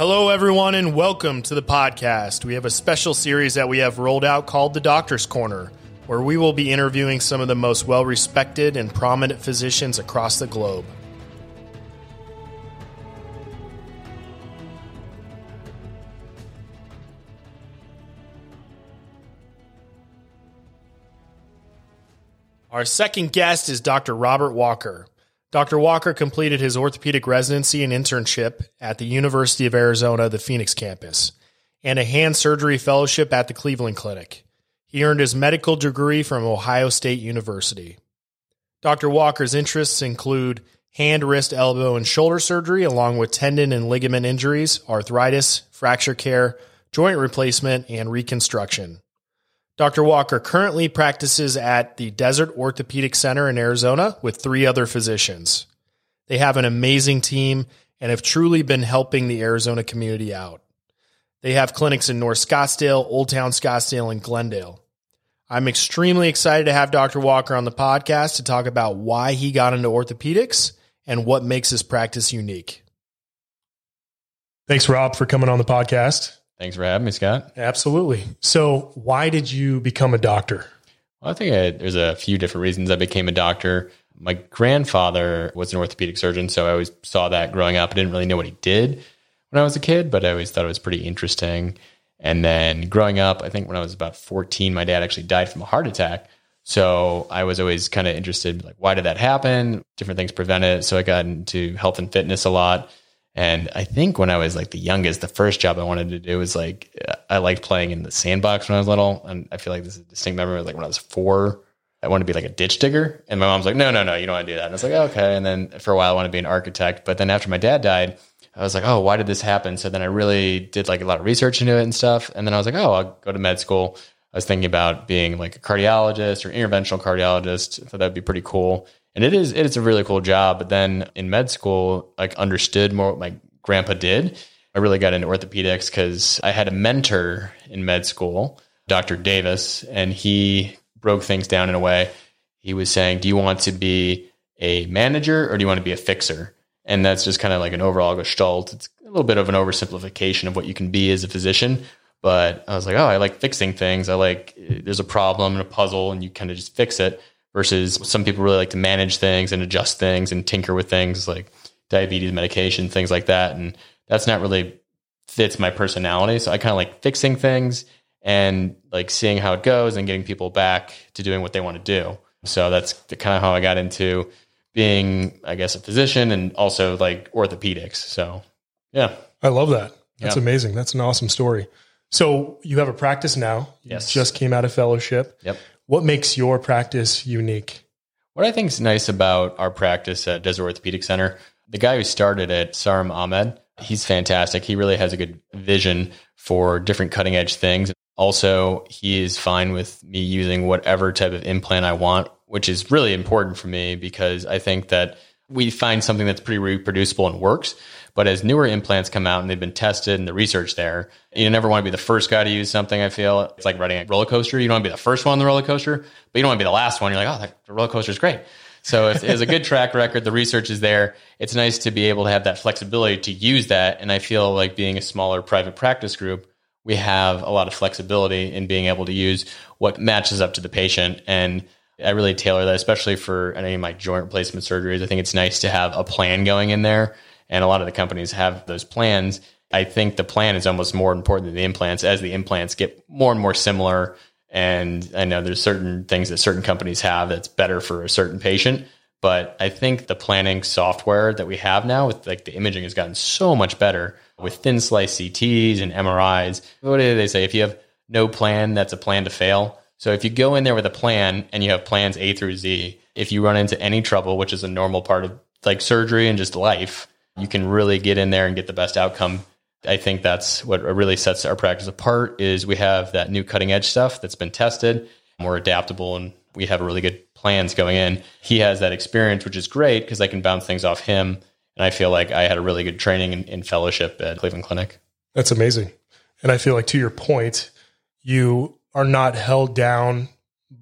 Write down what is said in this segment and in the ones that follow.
Hello, everyone, and welcome to the podcast. We have a special series that we have rolled out called The Doctor's Corner, where we will be interviewing some of the most well respected and prominent physicians across the globe. Our second guest is Dr. Robert Walker. Dr. Walker completed his orthopedic residency and internship at the University of Arizona, the Phoenix campus, and a hand surgery fellowship at the Cleveland Clinic. He earned his medical degree from Ohio State University. Dr. Walker's interests include hand, wrist, elbow, and shoulder surgery, along with tendon and ligament injuries, arthritis, fracture care, joint replacement, and reconstruction. Dr. Walker currently practices at the Desert Orthopedic Center in Arizona with three other physicians. They have an amazing team and have truly been helping the Arizona community out. They have clinics in North Scottsdale, Old Town Scottsdale, and Glendale. I'm extremely excited to have Dr. Walker on the podcast to talk about why he got into orthopedics and what makes his practice unique. Thanks, Rob, for coming on the podcast. Thanks for having me, Scott. Absolutely. So, why did you become a doctor? Well, I think I, there's a few different reasons I became a doctor. My grandfather was an orthopedic surgeon, so I always saw that growing up. I didn't really know what he did when I was a kid, but I always thought it was pretty interesting. And then growing up, I think when I was about 14, my dad actually died from a heart attack. So I was always kind of interested, like, why did that happen? Different things prevent it. So I got into health and fitness a lot. And I think when I was like the youngest, the first job I wanted to do was like I liked playing in the sandbox when I was little, and I feel like this is a distinct memory. Like when I was four, I wanted to be like a ditch digger, and my mom's like, "No, no, no, you don't want to do that." And I was like, "Okay." And then for a while, I wanted to be an architect, but then after my dad died, I was like, "Oh, why did this happen?" So then I really did like a lot of research into it and stuff, and then I was like, "Oh, I'll go to med school." I was thinking about being like a cardiologist or interventional cardiologist. Thought that'd be pretty cool and it is it is a really cool job. But then in med school, like understood more what my grandpa did. I really got into orthopedics because I had a mentor in med school, Dr. Davis, and he broke things down in a way. He was saying, "Do you want to be a manager or do you want to be a fixer?" And that's just kind of like an overall gestalt. It's a little bit of an oversimplification of what you can be as a physician. But I was like, oh, I like fixing things. I like eh, there's a problem and a puzzle, and you kind of just fix it versus some people really like to manage things and adjust things and tinker with things like diabetes medication, things like that. And that's not really fits my personality. So I kind of like fixing things and like seeing how it goes and getting people back to doing what they want to do. So that's kind of how I got into being, I guess, a physician and also like orthopedics. So yeah. I love that. That's yeah. amazing. That's an awesome story. So you have a practice now. You yes. just came out of fellowship. Yep. What makes your practice unique? What I think is nice about our practice at Desert Orthopedic Center, the guy who started it, Saram Ahmed, he's fantastic. He really has a good vision for different cutting edge things. Also, he is fine with me using whatever type of implant I want, which is really important for me because I think that we find something that's pretty reproducible and works. But as newer implants come out and they've been tested and the research there, you never want to be the first guy to use something. I feel it's like riding a roller coaster. You don't want to be the first one on the roller coaster, but you don't want to be the last one. You're like, oh, the roller coaster is great. So if there's a good track record, the research is there. It's nice to be able to have that flexibility to use that. And I feel like being a smaller private practice group, we have a lot of flexibility in being able to use what matches up to the patient. And I really tailor that, especially for any of my joint replacement surgeries. I think it's nice to have a plan going in there and a lot of the companies have those plans. I think the plan is almost more important than the implants as the implants get more and more similar. And I know there's certain things that certain companies have that's better for a certain patient. But I think the planning software that we have now with like the imaging has gotten so much better with thin slice CTs and MRIs. What do they say? If you have no plan, that's a plan to fail. So if you go in there with a plan and you have plans A through Z, if you run into any trouble, which is a normal part of like surgery and just life, you can really get in there and get the best outcome. I think that's what really sets our practice apart is we have that new cutting edge stuff that's been tested. We're adaptable and we have really good plans going in. He has that experience, which is great because I can bounce things off him. And I feel like I had a really good training and, in fellowship at Cleveland Clinic. That's amazing. And I feel like to your point, you are not held down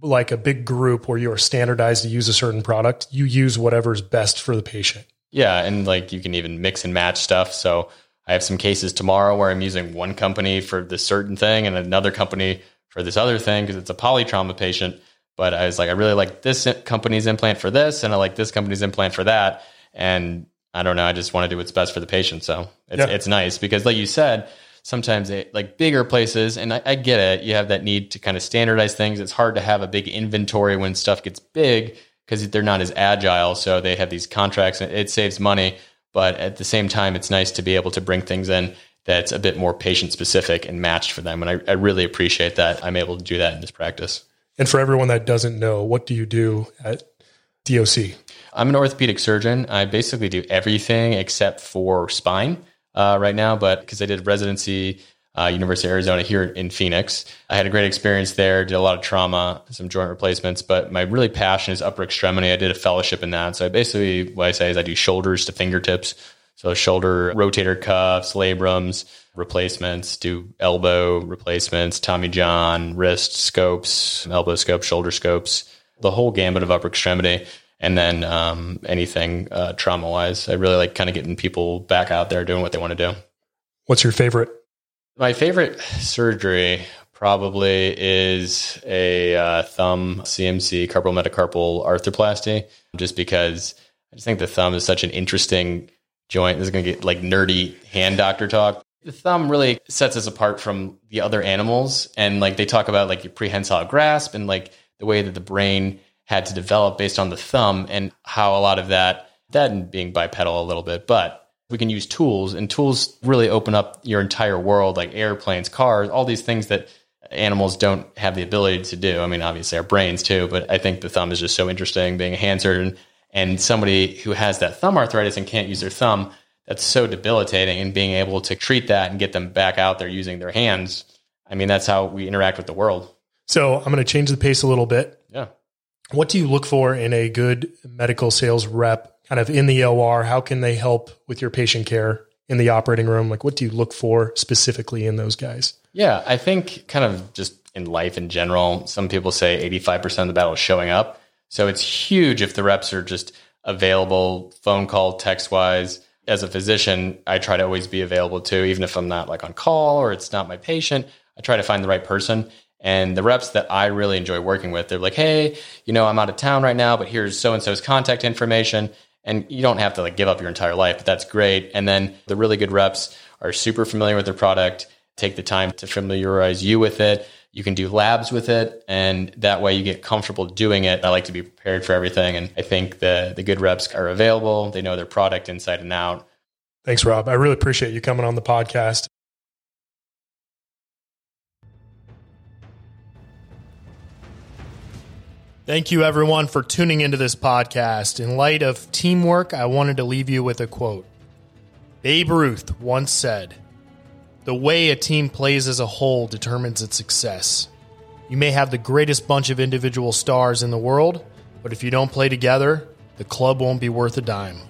like a big group where you are standardized to use a certain product. You use whatever is best for the patient. Yeah, and like you can even mix and match stuff. So I have some cases tomorrow where I'm using one company for this certain thing and another company for this other thing because it's a polytrauma patient. But I was like, I really like this company's implant for this, and I like this company's implant for that. And I don't know, I just want to do what's best for the patient. So it's, yeah. it's nice because, like you said, sometimes like bigger places, and I, I get it, you have that need to kind of standardize things. It's hard to have a big inventory when stuff gets big because they're not as agile. So they have these contracts and it saves money. But at the same time, it's nice to be able to bring things in that's a bit more patient specific and matched for them. And I, I really appreciate that I'm able to do that in this practice. And for everyone that doesn't know, what do you do at DOC? I'm an orthopedic surgeon. I basically do everything except for spine uh, right now, but because I did residency uh, University of Arizona here in Phoenix. I had a great experience there, did a lot of trauma, some joint replacements, but my really passion is upper extremity. I did a fellowship in that. So I basically, what I say is I do shoulders to fingertips. So shoulder rotator cuffs, labrums, replacements, do elbow replacements, Tommy John, wrist scopes, elbow scopes, shoulder scopes, the whole gambit of upper extremity. And then um, anything uh, trauma wise. I really like kind of getting people back out there doing what they want to do. What's your favorite my favorite surgery probably is a uh, thumb CMC carpal metacarpal arthroplasty, just because I just think the thumb is such an interesting joint. This is going to get like nerdy hand doctor talk. The thumb really sets us apart from the other animals, and like they talk about like your prehensile grasp and like the way that the brain had to develop based on the thumb and how a lot of that that and being bipedal a little bit, but we can use tools and tools really open up your entire world like airplanes cars all these things that animals don't have the ability to do. I mean obviously our brains too but i think the thumb is just so interesting being a hand surgeon and somebody who has that thumb arthritis and can't use their thumb that's so debilitating and being able to treat that and get them back out there using their hands i mean that's how we interact with the world. So i'm going to change the pace a little bit. Yeah what do you look for in a good medical sales rep kind of in the OR? How can they help with your patient care in the operating room? Like, what do you look for specifically in those guys? Yeah, I think kind of just in life in general, some people say 85% of the battle is showing up. So it's huge if the reps are just available, phone call, text wise. As a physician, I try to always be available too, even if I'm not like on call or it's not my patient. I try to find the right person. And the reps that I really enjoy working with, they're like, hey, you know, I'm out of town right now, but here's so and so's contact information and you don't have to like give up your entire life, but that's great. And then the really good reps are super familiar with their product, take the time to familiarize you with it. You can do labs with it, and that way you get comfortable doing it. I like to be prepared for everything, and I think the the good reps are available. They know their product inside and out. Thanks, Rob. I really appreciate you coming on the podcast. Thank you, everyone, for tuning into this podcast. In light of teamwork, I wanted to leave you with a quote. Babe Ruth once said, The way a team plays as a whole determines its success. You may have the greatest bunch of individual stars in the world, but if you don't play together, the club won't be worth a dime.